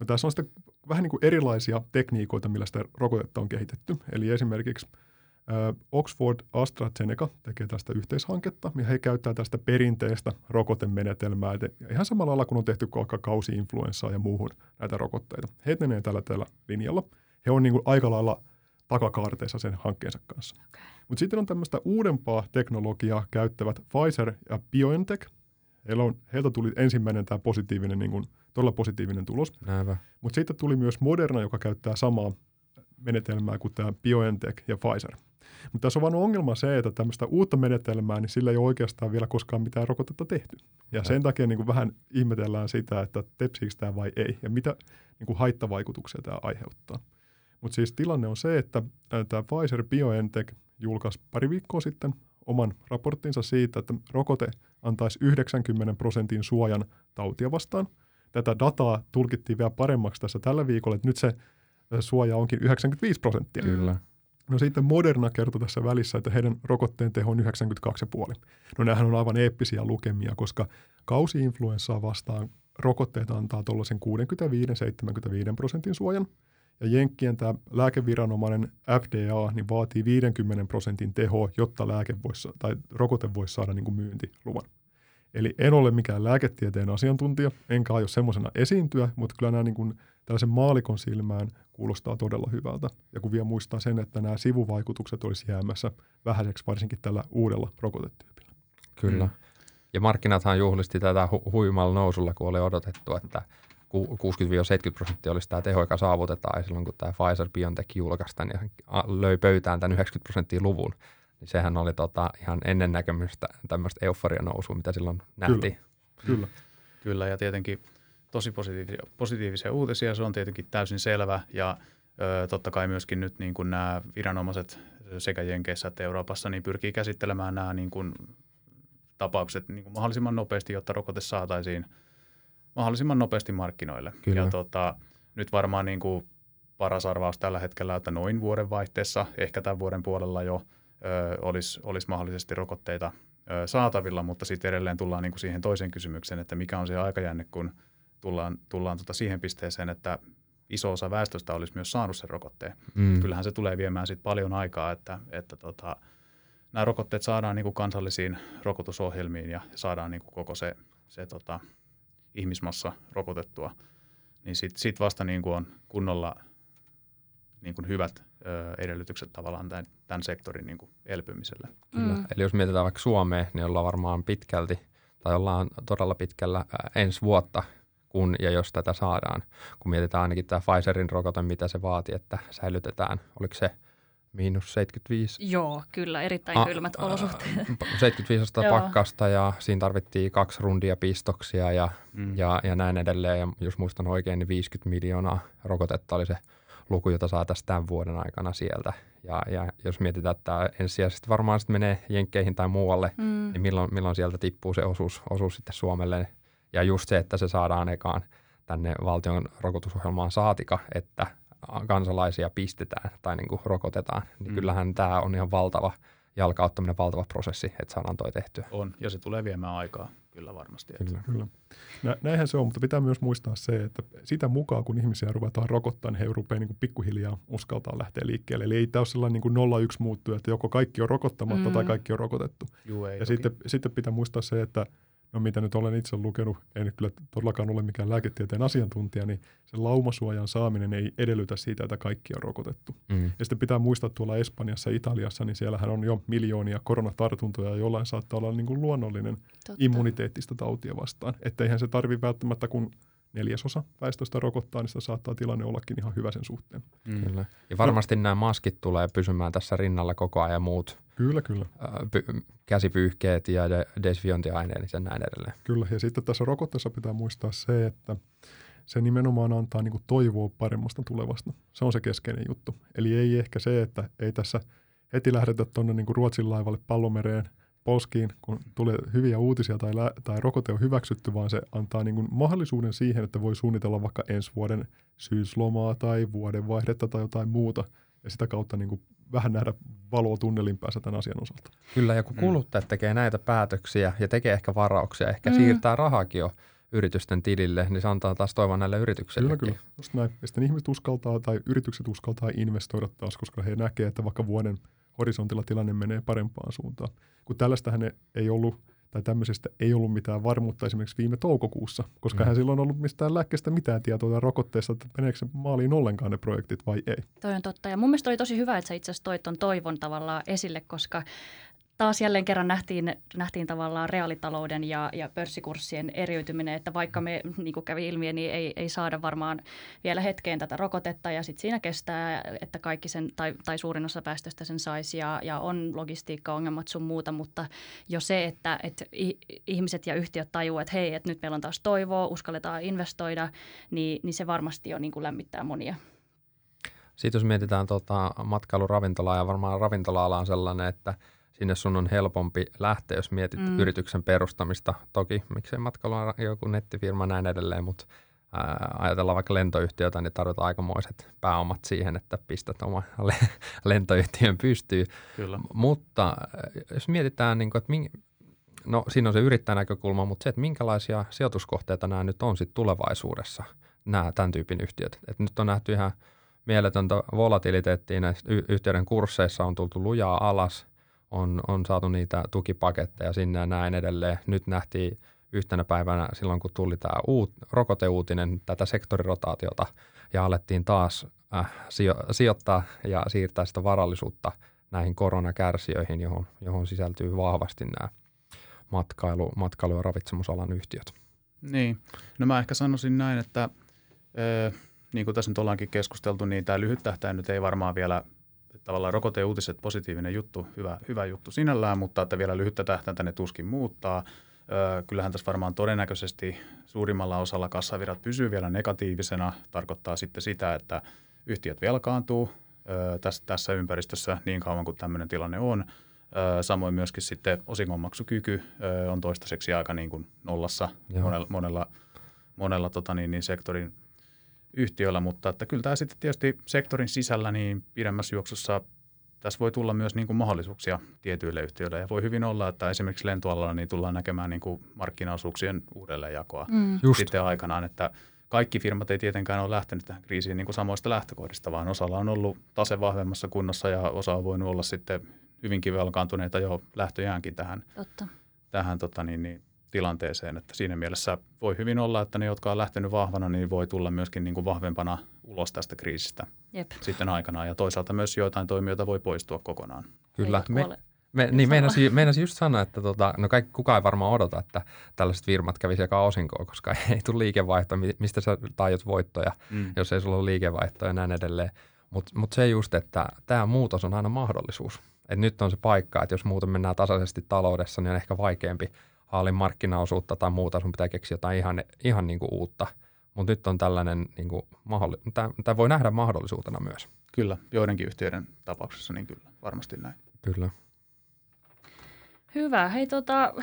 No tässä on sitten vähän niin kuin erilaisia tekniikoita, millä sitä rokotetta on kehitetty. Eli esimerkiksi Oxford AstraZeneca tekee tästä yhteishanketta, ja he käyttää tästä perinteistä rokotemenetelmää, ihan samalla lailla kuin on tehty vaikka kausi-influenssaa ja muuhun näitä rokotteita. He menee tällä tällä linjalla. He on niin kuin aika lailla takakaarteissa sen hankkeensa kanssa. Okay. Mutta sitten on tämmöistä uudempaa teknologiaa käyttävät Pfizer ja BioNTech. Heillä on, heiltä tuli ensimmäinen tämä positiivinen, niin kuin, todella positiivinen tulos. Mutta sitten tuli myös Moderna, joka käyttää samaa menetelmää kuin tämä BioNTech ja Pfizer. Mutta tässä on vain ongelma se, että tämmöistä uutta menetelmää, niin sillä ei ole oikeastaan vielä koskaan mitään rokotetta tehty. Ja sen takia niin kuin vähän ihmetellään sitä, että tepsiikö tämä vai ei, ja mitä niin kuin haittavaikutuksia tämä aiheuttaa. Mutta siis tilanne on se, että tämä Pfizer BioNTech julkaisi pari viikkoa sitten oman raporttinsa siitä, että rokote antaisi 90 prosentin suojan tautia vastaan. Tätä dataa tulkittiin vielä paremmaksi tässä tällä viikolla, että nyt se suoja onkin 95 prosenttia. Kyllä. No sitten Moderna kertoi tässä välissä, että heidän rokotteen teho on 92,5. No nämähän on aivan eeppisiä lukemia, koska kausi-influenssaa vastaan rokotteet antaa tuollaisen 65-75 prosentin suojan. Ja Jenkkien tämä lääkeviranomainen FDA niin vaatii 50 prosentin teho, jotta lääke voisi, tai rokote voisi saada niin kuin myyntiluvan. Eli en ole mikään lääketieteen asiantuntija, enkä aio semmoisena esiintyä, mutta kyllä nämä niin kuin tällaisen maalikon silmään kuulostaa todella hyvältä. Ja kun vielä muistaa sen, että nämä sivuvaikutukset olisi jäämässä vähäiseksi varsinkin tällä uudella rokotetyypillä. Kyllä. Mm. Ja markkinathan juhlisti tätä hu- huimalla nousulla, kun oli odotettu, että 60-70 prosenttia olisi tämä teho, joka saavutetaan. Ja silloin kun tämä Pfizer-BioNTech julkaisi niin löi pöytään tämän 90 prosenttia luvun, niin sehän oli tota ihan ennen näkemystä tämmöistä euforia nousua, mitä silloin nähtiin. Kyllä. Kyllä. Kyllä, ja tietenkin tosi positiivisia, positiivisia uutisia, se on tietenkin täysin selvä ja ö, totta kai myöskin nyt niin kuin nämä viranomaiset sekä Jenkeissä että Euroopassa niin pyrkii käsittelemään nämä niin kuin tapaukset niin kuin mahdollisimman nopeasti, jotta rokote saataisiin mahdollisimman nopeasti markkinoille. Kyllä. Ja tota, nyt varmaan niin kuin paras arvaus tällä hetkellä, että noin vuoden vaihteessa, ehkä tämän vuoden puolella jo ö, olisi, olisi mahdollisesti rokotteita ö, saatavilla, mutta sitten edelleen tullaan niin kuin siihen toiseen kysymykseen, että mikä on se aikajänne, kun – tullaan, tullaan tota siihen pisteeseen, että iso osa väestöstä olisi myös saanut sen rokotteen. Mm. Kyllähän se tulee viemään sit paljon aikaa, että, että tota, nämä rokotteet saadaan niin kuin kansallisiin rokotusohjelmiin ja saadaan niin kuin koko se, se tota, ihmismassa rokotettua. Niin sitten sit vasta niin kuin on kunnolla niin kuin hyvät ö, edellytykset tavallaan tämän, tämän sektorin niin kuin elpymiselle. Mm. Eli jos mietitään vaikka Suomea, niin ollaan varmaan pitkälti tai ollaan todella pitkällä ensi vuotta kun ja jos tätä saadaan. Kun mietitään ainakin tämä Pfizerin rokote, mitä se vaatii, että säilytetään, oliko se miinus 75? Joo, kyllä, erittäin a, kylmät olosuhteet. 75 astetta pakkasta ja siinä tarvittiin kaksi rundia pistoksia ja, mm. ja, ja näin edelleen. Ja jos muistan oikein, niin 50 miljoonaa rokotetta oli se luku, jota saataisiin tämän vuoden aikana sieltä. Ja, ja jos mietitään, että ensisijaisesti varmaan sitten menee jenkkeihin tai muualle, mm. niin milloin, milloin sieltä tippuu se osuus, osuus sitten Suomelle – ja just se, että se saadaan ekaan tänne valtion rokotusohjelmaan saatika, että kansalaisia pistetään tai niin kuin rokotetaan, niin mm. kyllähän tämä on ihan valtava jalkauttaminen, valtava prosessi, että saadaan toi tehtyä. On, ja se tulee viemään aikaa, kyllä varmasti. Kyllä. kyllä. Nä, näinhän se on, mutta pitää myös muistaa se, että sitä mukaan, kun ihmisiä ruvetaan rokottaa, niin he rupeaa niin kuin pikkuhiljaa uskaltaa lähteä liikkeelle. Eli ei tämä ole sellainen niin kuin 0-1 muuttuja, että joko kaikki on rokottamatta mm. tai kaikki on rokotettu. Juu, ei ja sitten, sitten pitää muistaa se, että – no mitä nyt olen itse lukenut, en kyllä todellakaan ole mikään lääketieteen asiantuntija, niin se laumasuojan saaminen ei edellytä siitä, että kaikki on rokotettu. Mm. Ja sitten pitää muistaa tuolla Espanjassa ja Italiassa, niin siellähän on jo miljoonia koronatartuntoja, jollain saattaa olla niin kuin luonnollinen Totta. immuniteettista tautia vastaan. Että eihän se tarvi välttämättä, kun neljäsosa väestöstä rokottaa, niin sitä saattaa tilanne ollakin ihan hyvä sen suhteen. Mm. Kyllä. Ja varmasti no. nämä maskit tulee pysymään tässä rinnalla koko ajan muut Kyllä, kyllä. Py- käsipyyhkeet ja de- desviointiaineet ja näin edelleen. Kyllä, ja sitten tässä rokotteessa pitää muistaa se, että se nimenomaan antaa niin kuin toivoa paremmasta tulevasta. Se on se keskeinen juttu. Eli ei ehkä se, että ei tässä heti lähdetä tuonne niin Ruotsin laivalle pallomereen polskiin, kun tulee hyviä uutisia tai, lä- tai rokote on hyväksytty, vaan se antaa niin kuin mahdollisuuden siihen, että voi suunnitella vaikka ensi vuoden syyslomaa tai vuodenvaihdetta tai jotain muuta, ja sitä kautta niin kuin vähän nähdä valoa tunnelin päässä tämän asian osalta. Kyllä, ja kun mm. kuluttajat tekee näitä päätöksiä ja tekee ehkä varauksia, ehkä mm. siirtää rahakin jo yritysten tilille, niin se antaa taas toivon näille yrityksille. Kyllä, kyllä. Just näin. Ja sitten ihmiset uskaltaa tai yritykset uskaltaa investoida taas, koska he näkevät, että vaikka vuoden horisontilla tilanne menee parempaan suuntaan. Kun tällaistähän ei ollut tai tämmöisestä ei ollut mitään varmuutta esimerkiksi viime toukokuussa, koska mm. hän silloin ollut mistään lääkkeestä mitään tietoa tai rokotteesta, että meneekö se maaliin ollenkaan ne projektit vai ei. Toi on totta. Ja mun mielestä oli tosi hyvä, että sä itse asiassa toit ton toivon tavallaan esille, koska taas jälleen kerran nähtiin, nähtiin tavallaan reaalitalouden ja, ja pörssikurssien eriytyminen, että vaikka me, niin kuin kävi ilmi, niin ei, ei saada varmaan vielä hetkeen tätä rokotetta ja sitten siinä kestää, että kaikki sen tai, tai suurin osa päästöstä sen saisi ja, ja on logistiikkaongelmat sun muuta, mutta jo se, että, että ihmiset ja yhtiöt tajuavat, että hei, että nyt meillä on taas toivoa, uskalletaan investoida, niin, niin se varmasti jo niin kuin lämmittää monia. Sitten jos mietitään tuota matkailuravintolaa ja varmaan ravintola-ala on sellainen, että – sinne sun on helpompi lähteä, jos mietit mm. yrityksen perustamista. Toki miksei matkailu on joku nettifirma näin edelleen, mutta ää, ajatellaan vaikka lentoyhtiötä, niin tarvitaan aikamoiset pääomat siihen, että pistät oma lentoyhtiön pystyy. Kyllä. Mutta jos mietitään, niin kuin, että ming, no siinä on se yrittäjänäkökulma, mutta se, että minkälaisia sijoituskohteita nämä nyt on sitten tulevaisuudessa, nämä tämän tyypin yhtiöt. Et nyt on nähty ihan mieletöntä volatiliteettia näissä yhtiöiden kursseissa on tultu lujaa alas – on, on saatu niitä tukipaketteja sinne ja näin edelleen. Nyt nähtiin yhtenä päivänä silloin, kun tuli tämä uut, rokoteuutinen, tätä sektorirotaatiota ja alettiin taas äh, sijo- sijoittaa ja siirtää sitä varallisuutta näihin koronakärsijöihin, johon, johon sisältyy vahvasti nämä matkailu, matkailu- ja ravitsemusalan yhtiöt. Niin, no mä ehkä sanoisin näin, että ö, niin kuin tässä nyt ollaankin keskusteltu, niin tämä lyhyt tähtäin nyt ei varmaan vielä tavallaan rokoteuutiset positiivinen juttu, hyvä, hyvä juttu sinällään, mutta että vielä lyhyttä tähtäintä ne tuskin muuttaa. Kyllähän tässä varmaan todennäköisesti suurimmalla osalla kassavirrat pysyy vielä negatiivisena. Tarkoittaa sitten sitä, että yhtiöt velkaantuu tässä, tässä ympäristössä niin kauan kuin tämmöinen tilanne on. Samoin myöskin sitten osingonmaksukyky on toistaiseksi aika niin kuin nollassa monella, monella, monella tota niin, niin sektorin yhtiöllä, mutta että kyllä tämä sitten tietysti sektorin sisällä niin pidemmässä juoksussa tässä voi tulla myös niin kuin mahdollisuuksia tietyille yhtiöille. Ja voi hyvin olla, että esimerkiksi lentoalalla niin tullaan näkemään niin kuin markkinaosuuksien uudelleenjakoa mm. sitten aikanaan, että kaikki firmat ei tietenkään ole lähtenyt tähän kriisiin niin kuin samoista lähtökohdista, vaan osalla on ollut tase vahvemmassa kunnossa ja osa on voinut olla sitten hyvinkin velkaantuneita jo lähtöjäänkin tähän, Totta. tähän tota niin, niin, tilanteeseen. Että siinä mielessä voi hyvin olla, että ne, jotka on lähtenyt vahvana, niin voi tulla myöskin niin kuin vahvempana ulos tästä kriisistä Jep. sitten aikanaan. Ja toisaalta myös joitain toimijoita voi poistua kokonaan. Kyllä. Me, me, niin meinasin, meinasin just sanoa, että tota, no kaikki, kukaan ei varmaan odota, että tällaiset firmat kävisi jakaa osinkoa, koska ei tule liikevaihtoa, mistä sä tajut voittoja, mm. jos ei sulla ole liikevaihtoa ja näin edelleen. Mutta mut se just, että tämä muutos on aina mahdollisuus. Et nyt on se paikka, että jos muuten mennään tasaisesti taloudessa, niin on ehkä vaikeampi haalin markkinaosuutta tai muuta, sun pitää keksiä jotain ihan, ihan niin kuin uutta. Mutta nyt on tällainen, niin kuin mahdolli- tämä voi nähdä mahdollisuutena myös. Kyllä, joidenkin yhtiöiden tapauksessa niin kyllä, varmasti näin. Kyllä. Hyvä. Hei tota,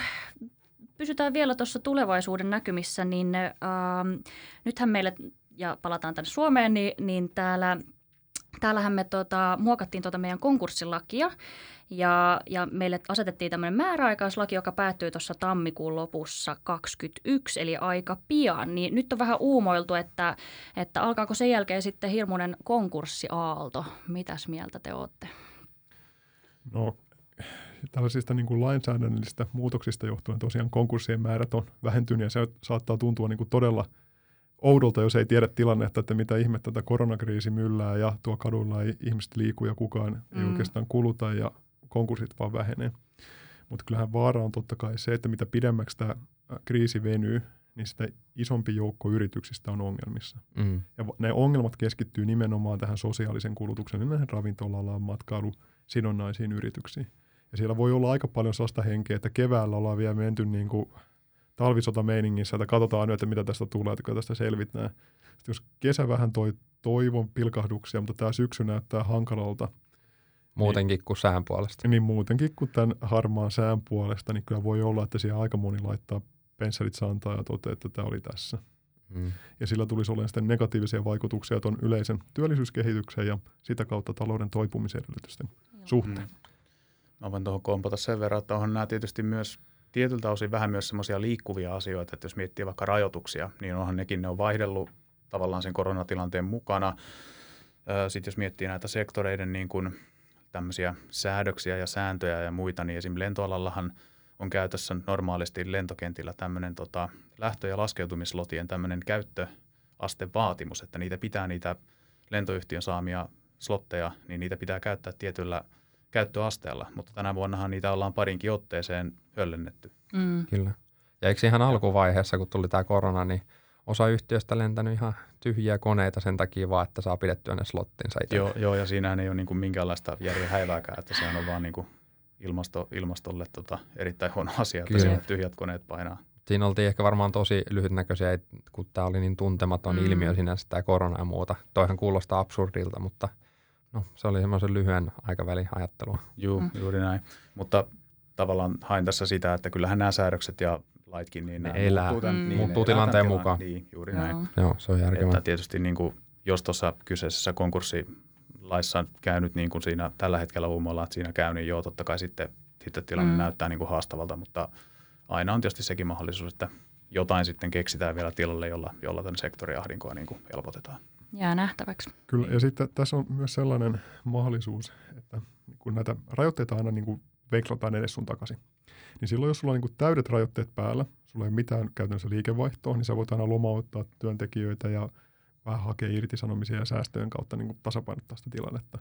pysytään vielä tuossa tulevaisuuden näkymissä, niin äh, nythän meille, ja palataan tänne Suomeen, niin, niin täällä – täällähän me tota, muokattiin tota meidän konkurssilakia ja, ja meille asetettiin tämmöinen määräaikaislaki, joka päättyy tuossa tammikuun lopussa 2021, eli aika pian. Niin nyt on vähän uumoiltu, että, että alkaako sen jälkeen sitten hirmuinen konkurssiaalto. Mitäs mieltä te olette? No tällaisista niin kuin lainsäädännöllisistä muutoksista johtuen tosiaan konkurssien määrät on vähentynyt ja se saattaa tuntua niin kuin todella – oudolta, jos ei tiedä tilannetta, että mitä ihmettä tätä koronakriisi myllää ja tuo kadulla ei ihmiset liiku ja kukaan mm. ei oikeastaan kuluta ja konkurssit vaan vähenee. Mutta kyllähän vaara on totta kai se, että mitä pidemmäksi tämä kriisi venyy, niin sitä isompi joukko yrityksistä on ongelmissa. Mm. Ja ne ongelmat keskittyy nimenomaan tähän sosiaalisen kulutuksen, niin näihin ravintola-alaan, matkailu, sidonnaisiin yrityksiin. Ja siellä voi olla aika paljon sellaista henkeä, että keväällä ollaan vielä menty niin kuin talvisotameiningissä, että katsotaan nyt, että mitä tästä tulee, että kyllä tästä selvitään. Sitten jos kesä vähän toi toivon pilkahduksia, mutta tämä syksy näyttää hankalalta, Muutenkin kuin sään puolesta. niin muutenkin kuin tämän harmaan sään puolesta, niin kyllä voi olla, että siellä aika moni laittaa pensselit santaa ja toteaa, että tämä oli tässä. Mm. Ja sillä tulisi olemaan sitten negatiivisia vaikutuksia tuon yleisen työllisyyskehitykseen ja sitä kautta talouden toipumisedellytysten suhteen. Mm. Mä voin tuohon kompata sen verran, että onhan nämä tietysti myös tietyltä osin vähän myös semmoisia liikkuvia asioita, että jos miettii vaikka rajoituksia, niin onhan nekin, ne on vaihdellut tavallaan sen koronatilanteen mukana. Sitten jos miettii näitä sektoreiden niin kuin tämmöisiä säädöksiä ja sääntöjä ja muita, niin esim. lentoalallahan on käytössä normaalisti lentokentillä tämmöinen tota, lähtö- ja laskeutumislotien tämmöinen käyttöastevaatimus, että niitä pitää niitä lentoyhtiön saamia slotteja, niin niitä pitää käyttää tietyllä käyttöasteella, mutta tänä vuonnahan niitä ollaan parinkin otteeseen höllennetty. Mm. Kyllä. Ja eikö ihan alkuvaiheessa, kun tuli tämä korona, niin osa yhtiöstä lentänyt ihan tyhjiä koneita sen takia vaan, että saa pidettyä ne slottinsa itse. Joo, joo, ja siinähän ei ole niin kuin minkäänlaista järjen häivääkään, että sehän on vaan niin kuin ilmasto, ilmastolle tota erittäin huono asia, että Kyllä. siellä tyhjät koneet painaa. Siinä oltiin ehkä varmaan tosi lyhytnäköisiä, kun tämä oli niin tuntematon mm. ilmiö sinänsä, tämä korona ja muuta. Toihan kuulostaa absurdilta, mutta no, se oli semmoisen lyhyen aikavälin ajattelua. Juu, Mm. juuri näin. Mutta tavallaan hain tässä sitä, että kyllähän nämä säädökset ja laitkin, niin Ne elää. muuttuu, tämän, Mm. niin, Muuttuu elää tilanteen tilan- mukaan. Niin, juuri näin. Joo. Joo, se on järkevää. Että tietysti niin kuin, jos tuossa kyseisessä konkurssilaissa käy nyt niin kuin siinä tällä hetkellä uumoilla, että siinä käy, niin joo, totta kai sitten, sitten tilanne Mm. mm. näyttää niin kuin haastavalta, mutta aina on tietysti sekin mahdollisuus, että jotain sitten keksitään vielä tilalle, jolla, jolla tämän sektorin ahdinkoa niin kuin helpotetaan. Jää nähtäväksi. Kyllä, ja sitten tässä on myös sellainen mahdollisuus, että kun näitä rajoitteita aina niin veiklataan edes sun takaisin, niin silloin jos sulla on niin täydet rajoitteet päällä, sulla ei ole mitään käytännössä liikevaihtoa, niin sä voit aina lomauttaa työntekijöitä ja vähän hakea irtisanomisia ja säästöjen kautta niin tasapainottaa sitä tilannetta.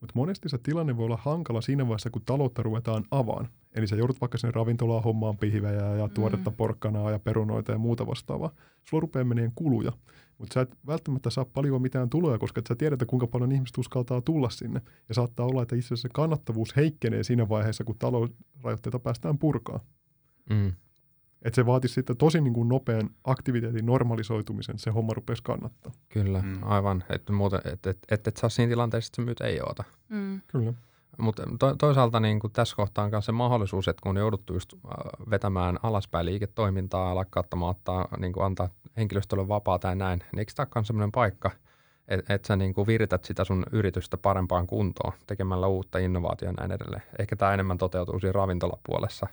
Mutta monesti se tilanne voi olla hankala siinä vaiheessa, kun taloutta ruvetaan avaan. Eli sä joudut vaikka sinne ravintolaan hommaan pihvejä ja tuoretta Mm. porkkanaa ja perunoita ja muuta vastaavaa. Sulla rupeaa meneen kuluja, mutta sä et välttämättä saa paljon mitään tuloja, koska et sä tiedät, kuinka paljon ihmiset uskaltaa tulla sinne. Ja saattaa olla, että itse asiassa se kannattavuus heikkenee siinä vaiheessa, kun talousrajoitteita päästään purkaa. Mm. Että se vaatisi sitten tosi niin kuin nopean aktiviteetin normalisoitumisen, että se homma rupesi kannattaa. Kyllä, Mm. aivan. Että muuten, et, et, et, et saa siinä tilanteessa, että sä myyt ei oota. Mm. Kyllä. Mutta to, toisaalta niin kuin tässä kohtaa on myös se mahdollisuus, että kun on jouduttu just äh, vetämään alaspäin liiketoimintaa ja lakkauttamaan, ottaa, niin kuin antaa henkilöstölle vapaata ja näin, niin eikö tämä ole sellainen paikka, että et sä niin kuin virität sitä sun yritystä parempaan kuntoon tekemällä uutta innovaatiota ja näin edelleen. Ehkä tämä enemmän toteutuu siinä ravintolapuolessa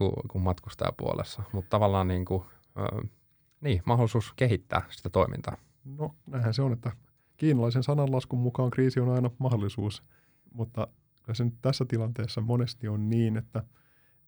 kuin, kuin matkustajapuolessa, mutta tavallaan niin kuin, ö, niin, mahdollisuus kehittää sitä toimintaa. No näinhän se on, että kiinalaisen sananlaskun mukaan kriisi on aina mahdollisuus, mutta kyllä se nyt tässä tilanteessa monesti on niin, että,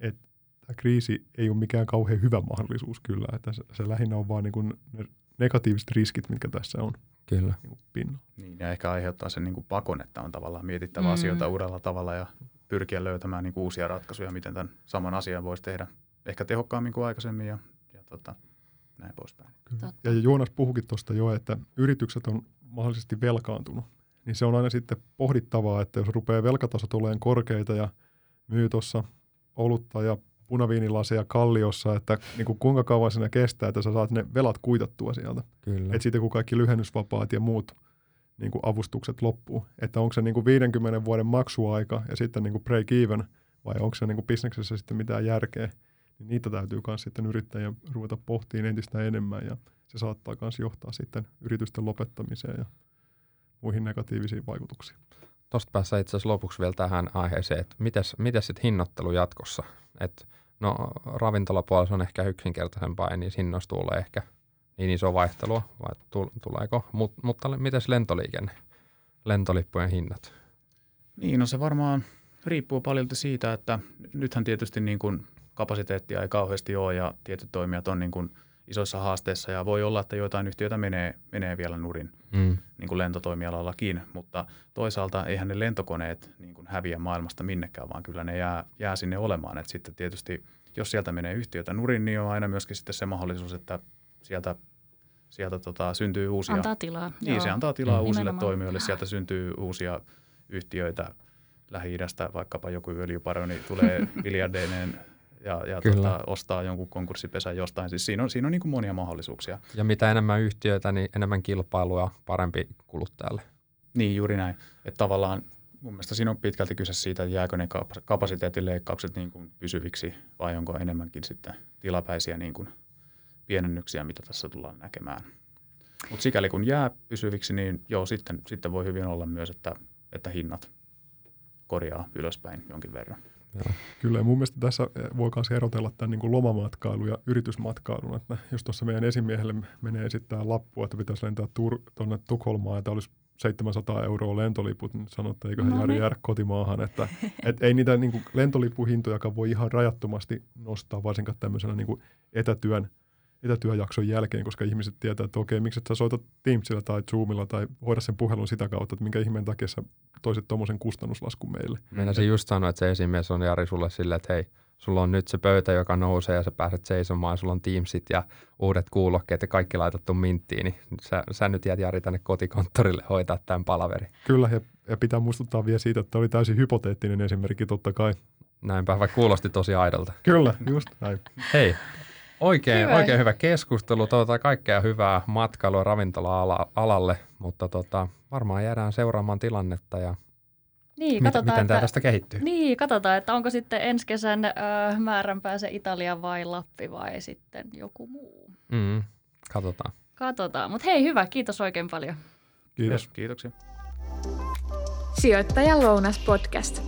että tämä kriisi ei ole mikään kauhean hyvä mahdollisuus kyllä, että se, se lähinnä on vaan niin kuin ne negatiiviset riskit, mitkä tässä on Kyllä. niin. Niin, ja ehkä aiheuttaa sen niin kuin pakon, että on tavallaan mietittävä mm. asioita uudella tavalla ja pyrkiä löytämään niin kuin uusia ratkaisuja, miten tämän saman asian voisi tehdä ehkä tehokkaammin kuin aikaisemmin ja, ja tota, näin poispäin. Kyllä. Ja Joonas puhukin tuosta jo, että yritykset on mahdollisesti velkaantunut. Niin se on aina sitten pohdittavaa, että jos rupeaa velkatasot olemaan korkeita ja myy tuossa olutta ja punaviinilasia kalliossa, että niin kuin kuinka kauan siinä kestää, että sä saat ne velat kuitattua sieltä. Kyllä. Että sitten kun kaikki lyhennysvapaat ja muut niin kuin avustukset loppuu, että onko se niin kuin 50 vuoden maksuaika ja sitten niin kuin break even vai onko se niin kuin bisneksessä sitten mitään järkeä, niin niitä täytyy myös sitten yrittäjien ruveta pohtimaan entistä enemmän ja se saattaa myös johtaa sitten yritysten lopettamiseen ja muihin negatiivisiin vaikutuksiin. Tuosta päässä itse asiassa lopuksi vielä tähän aiheeseen, että mites, mites sitten hinnoittelu jatkossa? Et, no ravintolapuolella on ehkä yksinkertaisempaa, niissä hinnoissa tulee ehkä niin iso vaihtelua, vai tu, tuleeko? Mut, mutta mites lentoliikenne, lentolippujen hinnat? Niin, no se varmaan riippuu paljon siitä, että nythän tietysti niin kuin kapasiteettia ei kauheasti ole ja tietyt toimijat on niin kuin isoissa haasteissa ja voi olla, että joitain yhtiöitä menee, menee vielä nurin Mm. niin kuin lentotoimialallakin, mutta toisaalta eihän ne lentokoneet niin kuin häviä maailmasta minnekään, vaan kyllä ne jää, jää sinne olemaan. Et sitten tietysti, jos sieltä menee yhtiötä nurin, niin on aina myöskin sitten se mahdollisuus, että sieltä, sieltä tota, syntyy uusia... Antaa tilaa. Niin, joo. se antaa tilaa Mm. uusille Nimenomaan. toimijoille. Sieltä syntyy uusia yhtiöitä Lähi-idästä, vaikkapa joku öljyparoni tulee miljardeineen ja, ja Kyllä. tota, ostaa jonkun konkurssipesän jostain. Siis siinä on, siinä on niin kuin monia mahdollisuuksia. Ja mitä enemmän yhtiöitä, niin enemmän kilpailua, parempi kuluttajalle. Niin, juuri näin. Että tavallaan mun mielestä siinä on pitkälti kyse siitä, että jääkö ne kap- kapasiteetin leikkaukset niin kuin pysyviksi vai onko enemmänkin sitten tilapäisiä niin kuin pienennyksiä, mitä tässä tullaan näkemään. Mutta sikäli kun jää pysyviksi, niin joo, sitten, sitten voi hyvin olla myös, että, että hinnat korjaa ylöspäin jonkin verran. Kyllä, ja mun mielestä tässä voi myös erotella tämän niin kuin lomamatkailun ja yritysmatkailun, että jos tuossa meidän esimiehelle menee esittää lappua, että pitäisi lentää Tur- tuonne Tukholmaan, että olisi 700 euroa lentoliput, niin sanoo, että eiköhän No Jari niin. jäädä kotimaahan, että et ei niitä niin kuin lentolippuhintojakaan voi ihan rajattomasti nostaa, varsinkaan tämmöisenä niin kuin etätyön, etätyöjakson jälkeen, koska ihmiset tietää, että okei, miksi et sä soita Teamsilla tai Zoomilla tai hoida sen puhelun sitä kautta, että minkä ihmeen takia sä toisit tuommoisen kustannuslaskun meille. Meinasin just sanoa, että se esimies on Jari sulle silleen, että hei, sulla on nyt se pöytä, joka nousee ja sä pääset seisomaan, sulla on Teamsit ja uudet kuulokkeet ja kaikki laitettu minttiin, niin sä, sä nyt jäät Jari tänne kotikonttorille hoitaa tämän palaveri. Kyllä, ja, ja pitää muistuttaa vielä siitä, että oli täysin hypoteettinen esimerkki totta kai. Näinpä, vaikka kuulosti tosi aidolta. Kyllä, just näin. Hei, oikein Hyvä. oikein hyvä keskustelu. Toivotaan kaikkea hyvää matkailua ja ravintola-alalle, mutta tota, varmaan jäädään seuraamaan tilannetta ja Niin, mit, katsotaan, miten tämä että, tästä kehittyy. Niin, katsotaan, että onko sitten ensi kesän ö, määränpää se Italia vai Lappi vai sitten joku muu. Mm, katsotaan. Katsotaan. Mutta hei, hyvä. Kiitos oikein paljon. Kiitos. Kiitoksia. Sijoittajan lounas podcast.